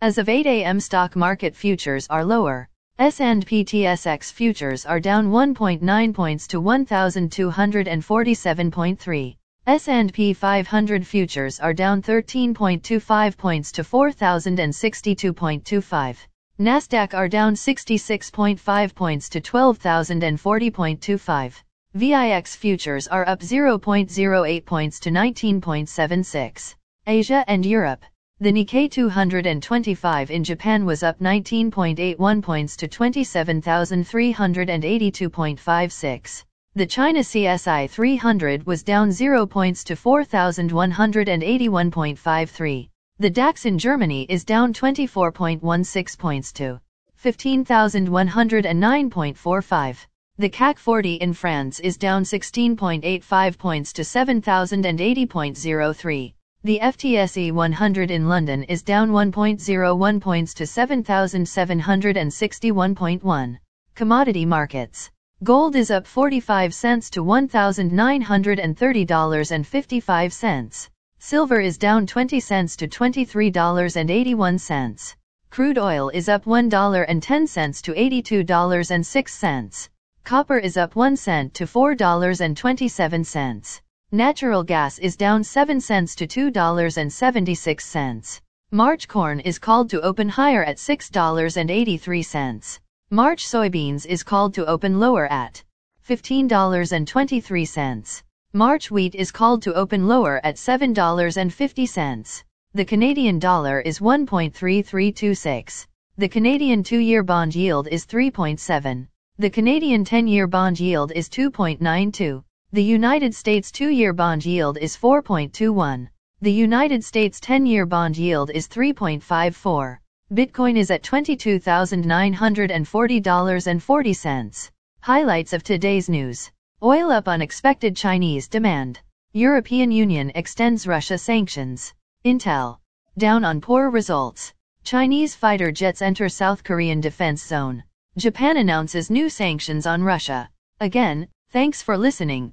As of 8 a.m. stock market futures are lower. S&P TSX futures are down 1.9 points to 1247.3. S&P 500 futures are down 13.25 points to 4062.25. Nasdaq are down 66.5 points to 12040.25. VIX futures are up 0.08 points to 19.76. Asia and Europe. The Nikkei 225 in Japan was up 19.81 points to 27,382.56. The China CSI 300 was down 0 points to 4,181.53. The DAX in Germany is down 24.16 points to 15,109.45. The CAC 40 in France is down 16.85 points to 7,080.03. The FTSE 100 in London is down 1.01 points to 7,761.1. Commodity markets. Gold is up 45 cents to $1,930.55. Silver is down 20 cents to $23.81. Crude oil is up $1.10 to $82.06. Copper is up 1 cent to $4.27. Natural gas is down 7 cents to $2.76. March corn is called to open higher at $6.83. March soybeans is called to open lower at $15.23. March wheat is called to open lower at $7.50. The Canadian dollar is 1.3326. The Canadian 2-year bond yield is 3.7. The Canadian 10-year bond yield is 2.92. The United States 2-year bond yield is 4.21. The United States 10-year bond yield is 3.54. Bitcoin is at $22,940.40. Highlights of today's news. Oil up on expected Chinese demand. European Union extends Russia sanctions. Intel. Down on poor results. Chinese fighter jets enter South Korean defense zone. Japan announces new sanctions on Russia. Again, thanks for listening.